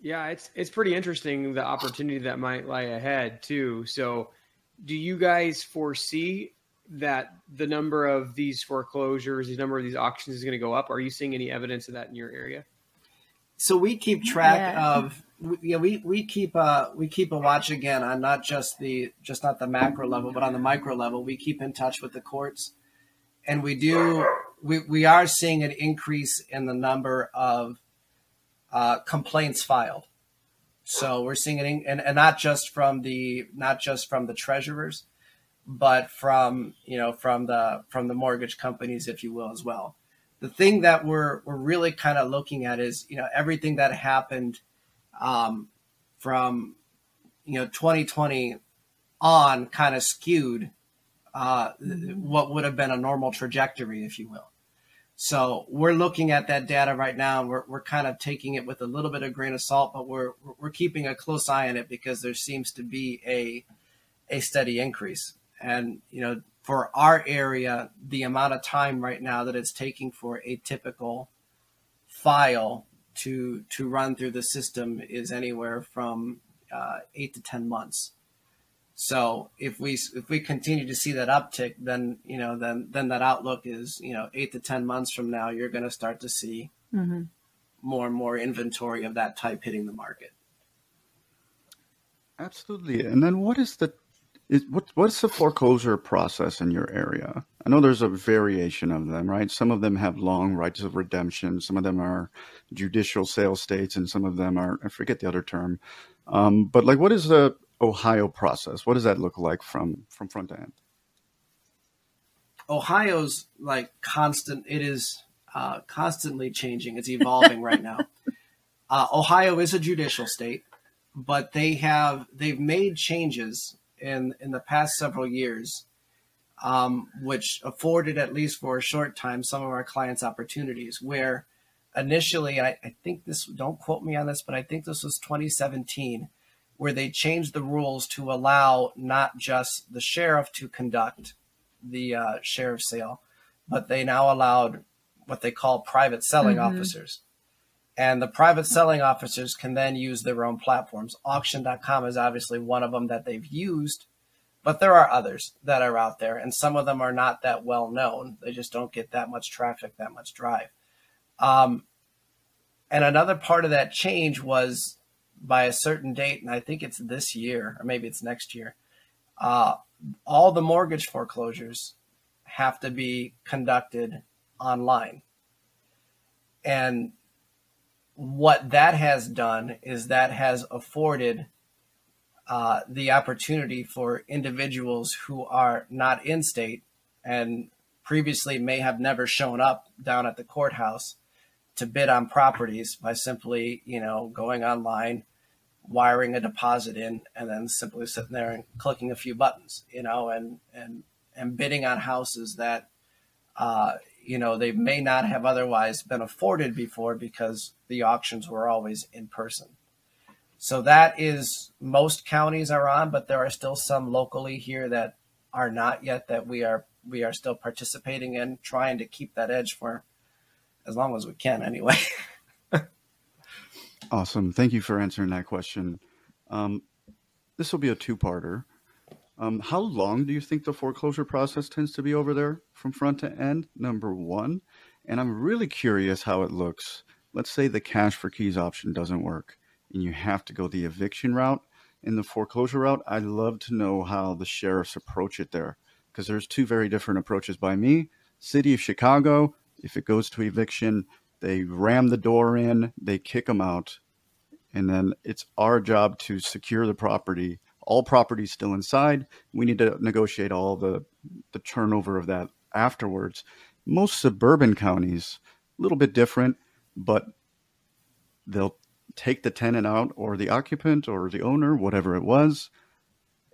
Yeah, it's it's pretty interesting the opportunity that might lie ahead too. So, do you guys foresee that the number of these foreclosures, the number of these auctions is going to go up? Are you seeing any evidence of that in your area? So we keep track Yeah. of we, yeah, we we keep uh we keep a watch again on not just the just not the macro level, but on the micro level. We keep in touch with the courts, and we do we we are seeing an increase in the number of uh, complaints filed. So we're seeing it, in, and, and not just from the not just from the treasurers, but from you know from the from the mortgage companies, if you will, as well. The thing that we're we're really kind of looking at is you know everything that happened um, from you know 2020 on kind of skewed uh, what would have been a normal trajectory, if you will. So we're looking at that data right now, and we're, we're kind of taking it with a little bit of grain of salt, but we're we're keeping a close eye on it because there seems to be a a steady increase. And you know, for our area, the amount of time right now that it's taking for a typical file to to run through the system is anywhere from uh, eight to ten months. So if we if we continue to see that uptick, then you know then then that outlook is you know eight to ten months from now, you're going to start to see Mm-hmm. more and more inventory of that type hitting the market. Absolutely. And then what is the Is, what, what's the foreclosure process in your area? I know there's a variation of them, right? Some of them have long rights of redemption. Some of them are judicial sale states, and some of them are, I forget the other term. Um, but like, what is the Ohio process? What does that look like from, from front to end? Ohio's like constant, it is uh, constantly changing. It's evolving right now. Uh, Ohio is a judicial state, but they have, they've made changes in in the past several years, um, which afforded at least for a short time some of our clients opportunities. Where initially, I, I think this don't quote me on this, but I think this was 2017, where they changed the rules to allow not just the sheriff to conduct the uh, sheriff sale, but they now allowed what they call private selling mm-hmm. officers and the private selling officers can then use their own platforms. Auction.com is obviously one of them that they've used, but there are others that are out there, and some of them are not that well known. They just don't get that much traffic, that much drive. Um, and another part of that change was by a certain date, and I think it's this year, or maybe it's next year, uh, all the mortgage foreclosures have to be conducted online. And what that has done is that has afforded uh, the opportunity for individuals who are not in state and previously may have never shown up down at the courthouse to bid on properties by simply, you know, going online, wiring a deposit in, and then simply sitting there and clicking a few buttons, you know, and and and bidding on houses that, uh, you know, they may not have otherwise been afforded before because the auctions were always in person. So that is most counties are on, but there are still some locally here that are not yet that we are we are still participating in, trying to keep that edge for as long as we can anyway. awesome. Thank you for answering that question. Um, this will be a two-parter. Um, how long do you think the foreclosure process tends to be over there from front to end? Number one. And I'm really curious how it looks. Let's say the cash for keys option doesn't work and you have to go the eviction route and the foreclosure route. I'd love to know how the sheriffs approach it there because there's two very different approaches by me. City of Chicago, if it goes to eviction, they ram the door in, they kick them out. And then it's our job to secure the property all property still inside. We need to negotiate all the the turnover of that afterwards. Most suburban counties, a little bit different, but they'll take the tenant out or the occupant or the owner, whatever it was,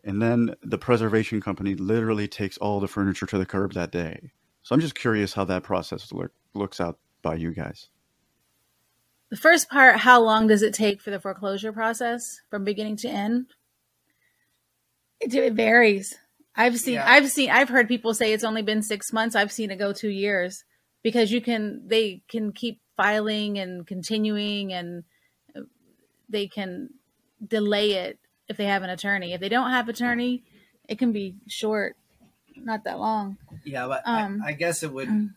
and then the preservation company literally takes all the furniture to the curb that day. So I'm just curious how that process look, looks out by you guys. The first part, how long does it take for the foreclosure process from beginning to end? It, it varies. I've seen, yeah. I've seen, I've heard people say it's only been six months. I've seen it go two years because you can, they can keep filing and continuing and they can delay it if they have an attorney. If they don't have attorney, it can be short, not that long. Yeah, but um, I, I guess it would, um,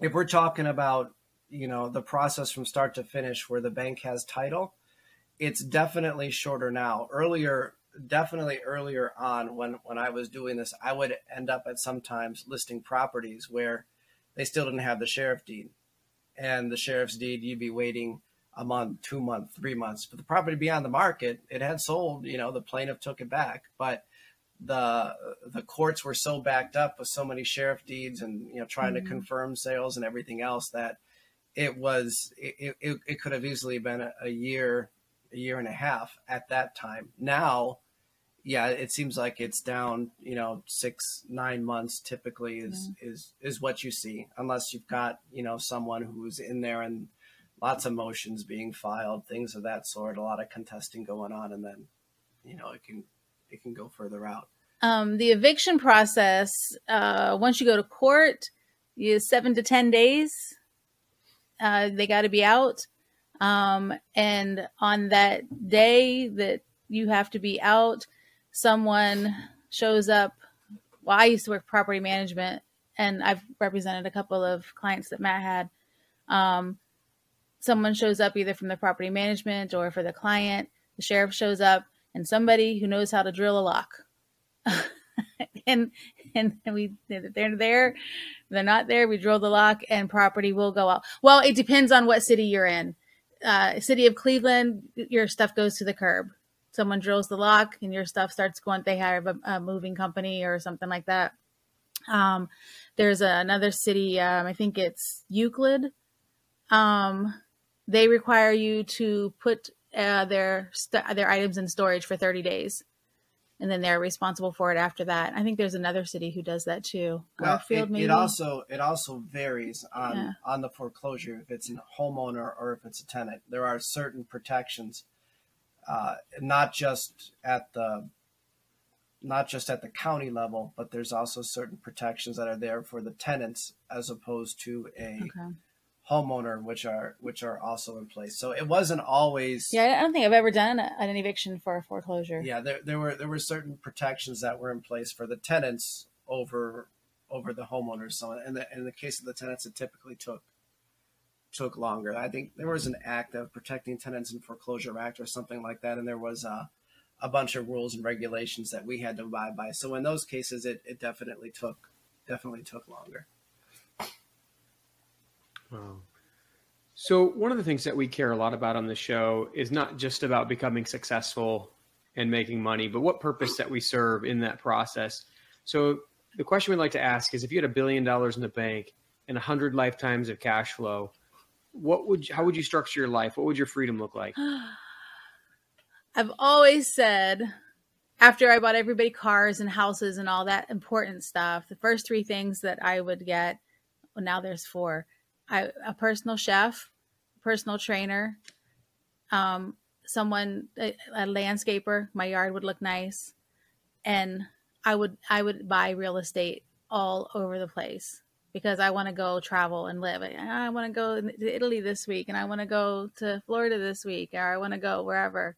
if we're talking about, you know, the process from start to finish where the bank has title, it's definitely shorter now. Earlier, definitely earlier on when when I was doing this, I would end up at sometimes listing properties where they still didn't have the sheriff deed, and the sheriff's deed you'd be waiting a month, two months, three months for the property be on the market. It had sold, you know, the plaintiff took it back, but the the courts were so backed up with so many sheriff deeds and you know trying mm-hmm. to confirm sales and everything else that it was it, it, it could have easily been a, a year a year and a half at that time. Now, yeah, it seems like it's down, you know, six, nine months typically is yeah. is is what you see, unless you've got, you know, someone who's in there and lots of motions being filed, things of that sort, a lot of contesting going on, and then, you know, it can it can go further out. Um, the eviction process, uh, once you go to court, you seven to ten days. Uh, they got to be out. Um, and on that day that you have to be out, someone shows up. Well, I used to work property management, and I've represented a couple of clients that Matt had. Um, someone shows up either from the property management or for the client. The sheriff shows up, and somebody who knows how to drill a lock and and we they're there, they're not there. We drill the lock, and property will go out. Well, it depends on what city you're in. Uh, city of Cleveland, your stuff goes to the curb. Someone drills the lock, and your stuff starts going. They have a, a moving company or something like that. Um, there's a, another city. Um, I think it's Euclid. Um, they require you to put uh, their st- their items in storage for 30 days and then they're responsible for it after that. I think there's another city who does that too. Well, Garfield, it, maybe. It also it also varies on yeah. on the foreclosure if it's a homeowner or if it's a tenant. There are certain protections, uh, not just at the not just at the county level, but there's also certain protections that are there for the tenants as opposed to a okay homeowner, which are which are also in place. So it wasn't always. Yeah, I don't think I've ever done an eviction for a foreclosure. Yeah, there, there were there were certain protections that were in place for the tenants over over the homeowners. So in the in the case of the tenants, it typically took took longer. I think there was an act of protecting tenants in foreclosure act or something like that, and there was a a bunch of rules and regulations that we had to abide by. So in those cases, it, it definitely took definitely took longer. Wow. So, one of the things that we care a lot about on the show is not just about becoming successful and making money, but what purpose that we serve in that process. So, the question we'd like to ask is if you had a billion dollars in the bank and a hundred lifetimes of cash flow, what would how would you structure your life? What would your freedom look like? I've always said after I bought everybody cars and houses and all that important stuff, the first three things that I would get, well, now there's four I, a personal chef, personal trainer, um, someone, a, a landscaper. My yard would look nice, and I would I would buy real estate all over the place because I want to go travel and live. I, I want to go to Italy this week, and I want to go to Florida this week, or I want to go wherever.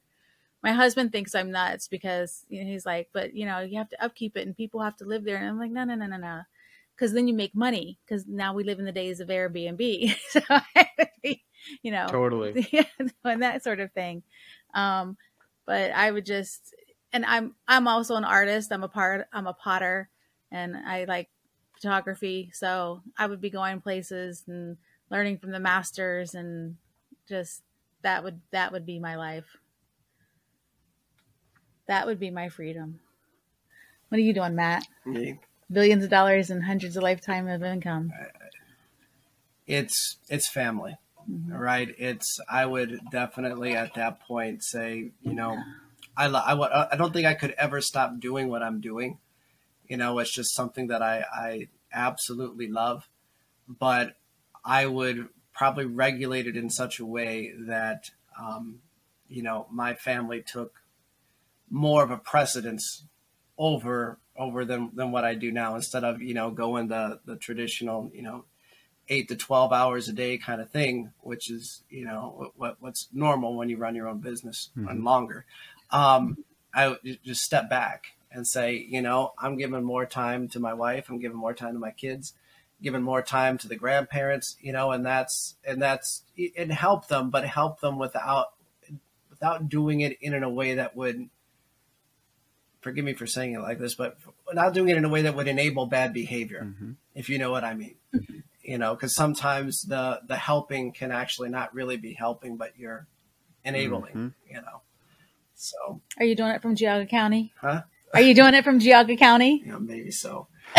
My husband thinks I'm nuts because you know, he's like, but you know, you have to upkeep it, and people have to live there. And I'm like, no, no, no, no, no because then you make money because now we live in the days of Airbnb. so, you know, totally, yeah, and that sort of thing. Um, but I would just, and I'm I'm also an artist. I'm a part. I'm a potter, and I like photography. So I would be going places and learning from the masters, and just that would that would be my life. That would be my freedom. What are you doing, Matt? Me billions of dollars and hundreds of lifetime of income. It's it's family, mm-hmm. right? It's I would definitely at that point say, you know, I I I don't think I could ever stop doing what I'm doing. You know, it's just something that I I absolutely love, but I would probably regulate it in such a way that um, you know my family took more of a precedence over over than than what I do now. Instead of you know going the the traditional you know eight to twelve hours a day kind of thing, which is you know what what's normal when you run your own business mm-hmm. and longer. Um, I just step back and say, you know, I'm giving more time to my wife. I'm giving more time to my kids, giving more time to the grandparents, you know, and that's and that's and help them, but help them without without doing it in, in a way that would forgive me for saying it like this, but not doing it in a way that would enable bad behavior, mm-hmm. if you know what I mean. Mm-hmm. You know, because sometimes the the helping can actually not really be helping, but you're enabling. Mm-hmm. You know, so are you doing it from Geauga County? Huh? Are you doing it from Geauga County? Yeah, maybe so.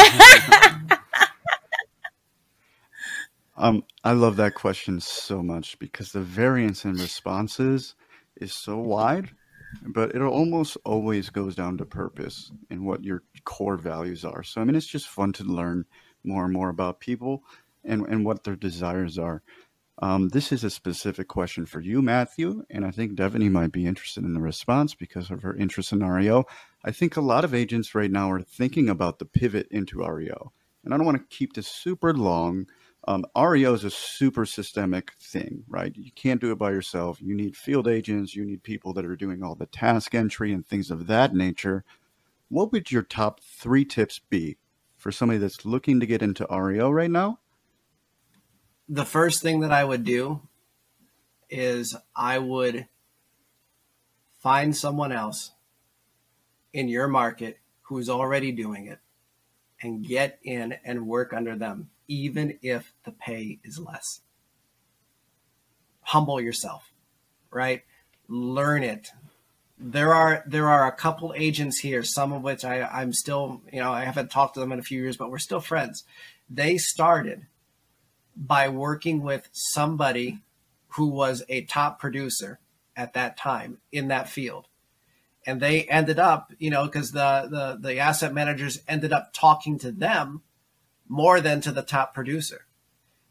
um, I love that question so much because the variance in responses is so wide but it almost always goes down to purpose and what your core values are. So, I mean, it's just fun to learn more and more about people and, and what their desires are. Um, this is a specific question for you, Matthew, and I think Devaney might be interested in the response because of her interest in REO. I think a lot of agents right now are thinking about the pivot into REO. And I don't want to keep this super long um, REO is a super systemic thing, right? You can't do it by yourself. You need field agents, you need people that are doing all the task entry and things of that nature. What would your top three tips be for somebody that's looking to get into REO right now? The first thing that I would do is I would find someone else in your market who's already doing it and get in and work under them, even if the pay is less. Humble yourself, right? Learn it. There are there are a couple agents here, some of which I, I'm still, you know, I haven't talked to them in a few years, but we're still friends. They started by working with somebody who was a top producer at that time in that field and they ended up, you know, because the, the the asset managers ended up talking to them more than to the top producer.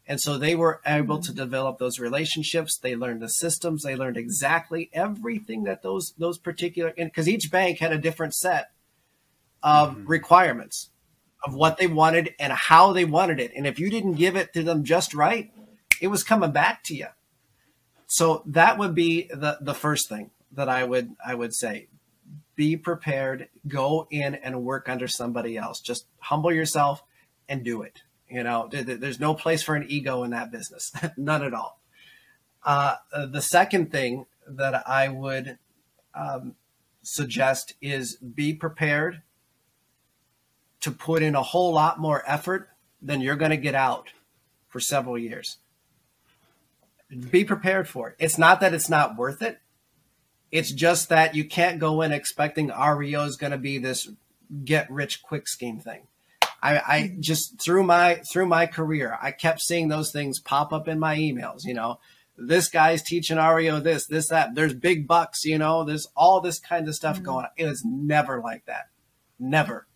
And so they were able to develop those relationships. They learned the systems. They learned exactly everything that those those particular because each bank had a different set of mm-hmm. requirements of what they wanted and how they wanted it. And if you didn't give it to them just right, it was coming back to you. So that would be the the first thing that I would I would say be prepared, go in and work under somebody else. Just humble yourself and do it. You know, there's no place for an ego in that business, none at all. Uh, the second thing that I would um, suggest is be prepared to put in a whole lot more effort than you're going to get out for several years. Be prepared for it. It's not that it's not worth it. It's just that you can't go in expecting REO is going to be this get rich quick scheme thing. I, I just through my through my career, I kept seeing those things pop up in my emails. You know, this guy's teaching REO this, this, that. There's big bucks. You know, there's all this kind of stuff mm-hmm. going on. It was never like that. Never.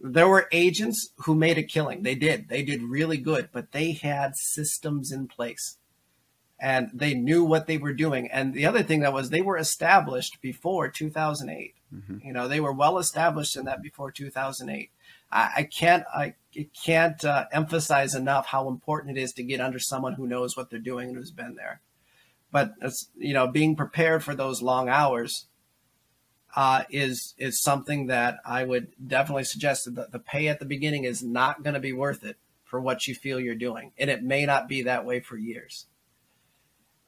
There were agents who made a killing. They did. They did really good, but they had systems in place and they knew what they were doing. And the other thing that was they were established before 2008. Mm-hmm. You know, they were well established in that before 2008. I, I can't I can't uh, emphasize enough how important it is to get under someone who knows what they're doing and who's been there. But it's, you know, being prepared for those long hours uh, is is something that I would definitely suggest that the pay at the beginning is not going to be worth it for what you feel you're doing, and it may not be that way for years.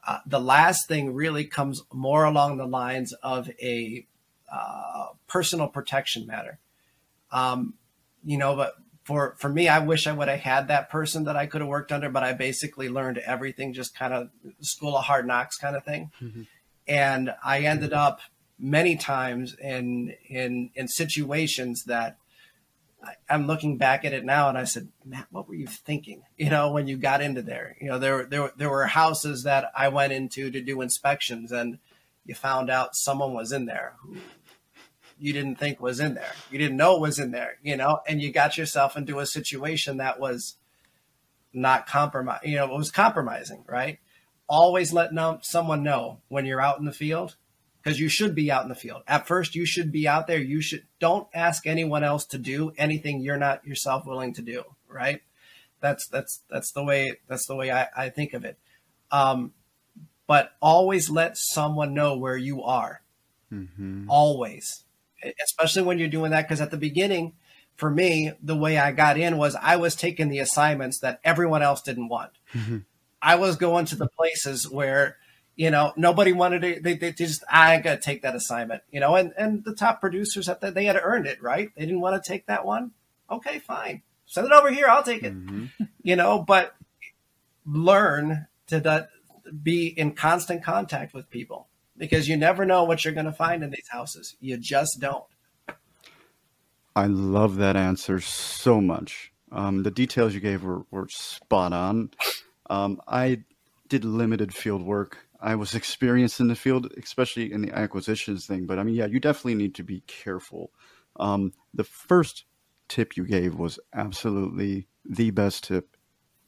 Uh, the last thing really comes more along the lines of a uh, personal protection matter. Um, you know, but for for me, I wish I would have had that person that I could have worked under, but I basically learned everything just kind of school of hard knocks kind of thing. Mm-hmm. And I ended up many times in in in situations that I'm looking back at it now and I said, Matt, what were you thinking? You know, when you got into there, you know, there, there, there were houses that I went into to do inspections and you found out someone was in there who you didn't think was in there. You didn't know was in there, you know, and you got yourself into a situation that was not compromise, you know, it was compromising, right? Always let know, someone know when you're out in the field because you should be out in the field. At first, you should be out there. You should don't ask anyone else to do anything you're not yourself willing to do. Right? That's that's that's the way that's the way I, I think of it. Um, but always let someone know where you are. Mm-hmm. Always, especially when you're doing that, because at the beginning, for me, the way I got in was I was taking the assignments that everyone else didn't want. Mm-hmm. I was going to the places where you know, nobody wanted to, they, they just, I got to take that assignment, you know, and, and the top producers at that, they had earned it, right? They didn't want to take that one. Okay, fine. Send it over here. I'll take it, mm-hmm. you know, but learn to that, be in constant contact with people because you never know what you're going to find in these houses. You just don't. I love that answer so much. Um, the details you gave were, were spot on. Um, I did limited field work I was experienced in the field, especially in the acquisitions thing. But I mean, yeah, you definitely need to be careful. Um, the first tip you gave was absolutely the best tip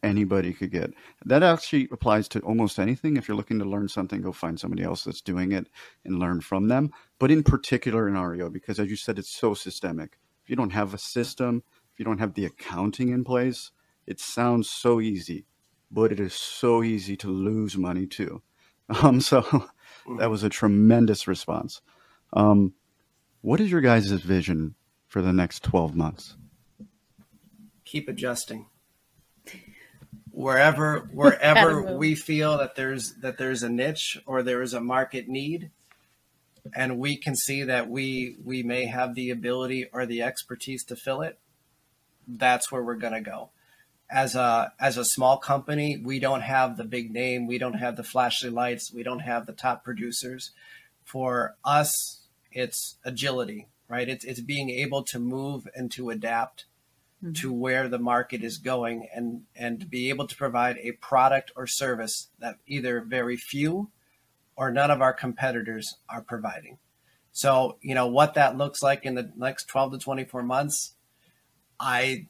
anybody could get. That actually applies to almost anything. If you're looking to learn something, go find somebody else that's doing it and learn from them. But in particular in REO, because as you said, it's so systemic. If you don't have a system, if you don't have the accounting in place, it sounds so easy, but it is so easy to lose money too. Um, so that was a tremendous response. Um, what is your guys' vision for the next 12 months? Keep adjusting. Wherever wherever we feel that there's that there's a niche or there is a market need, and we can see that we we may have the ability or the expertise to fill it, that's where we're going to go. As a as a small company, we don't have the big name, we don't have the flashy lights, we don't have the top producers. For us, it's agility, right? It's it's being able to move and to adapt mm-hmm. to where the market is going and and to be able to provide a product or service that either very few or none of our competitors are providing. So, you know, what that looks like in the next 12 to 24 months, I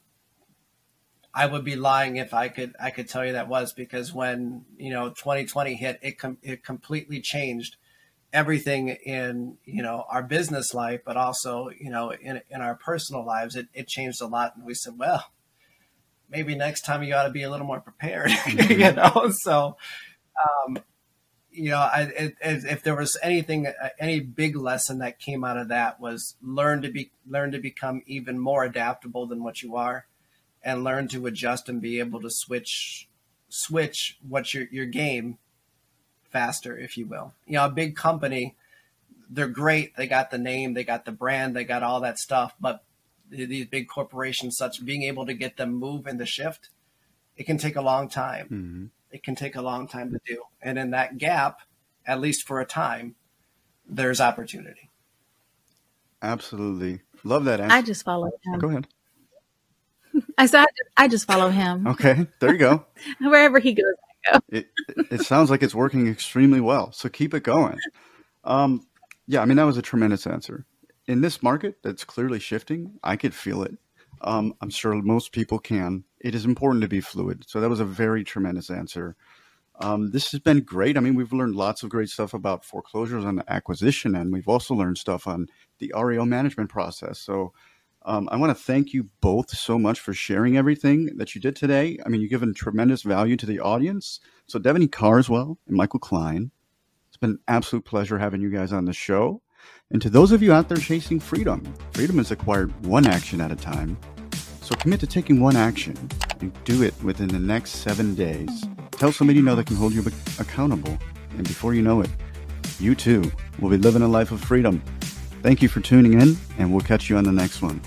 I would be lying if I could I could tell you that was because when, you know, 2020 hit, it com- it completely changed everything in, you know, our business life, but also, you know, in in our personal lives. It it changed a lot and we said, well, maybe next time you ought to be a little more prepared, mm-hmm. you know. So um, you know, I, it, if there was anything, uh, any big lesson that came out of that was learn to be, learn to become even more adaptable than what you are, and learn to adjust and be able to switch, switch what your your game faster, if you will. You know, a big company, they're great. They got the name, they got the brand, they got all that stuff. But these big corporations, such being able to get them move and the shift, it can take a long time. Mm-hmm it can take a long time to do. And in that gap, at least for a time, there's opportunity. Absolutely. Love that answer. I just follow him. Go ahead. I said I just follow him. Okay, there you go. Wherever he goes, I go. It, it sounds like it's working extremely well. So keep it going. Um, yeah, I mean that was a tremendous answer. In this market that's clearly shifting, I could feel it. Um, I'm sure most people can. It is important to be fluid. So that was a very tremendous answer. Um, this has been great. I mean, we've learned lots of great stuff about foreclosures and acquisition, and we've also learned stuff on the REO management process. So um, I want to thank you both so much for sharing everything that you did today. I mean, you've given tremendous value to the audience. So Devaney Carswell and Michael Klein, it's been an absolute pleasure having you guys on the show. And to those of you out there chasing freedom, freedom is acquired one action at a time. So commit to taking one action and do it within the next seven days. Tell somebody you know that can hold you accountable. And before you know it, you too will be living a life of freedom. Thank you for tuning in, and we'll catch you on the next one.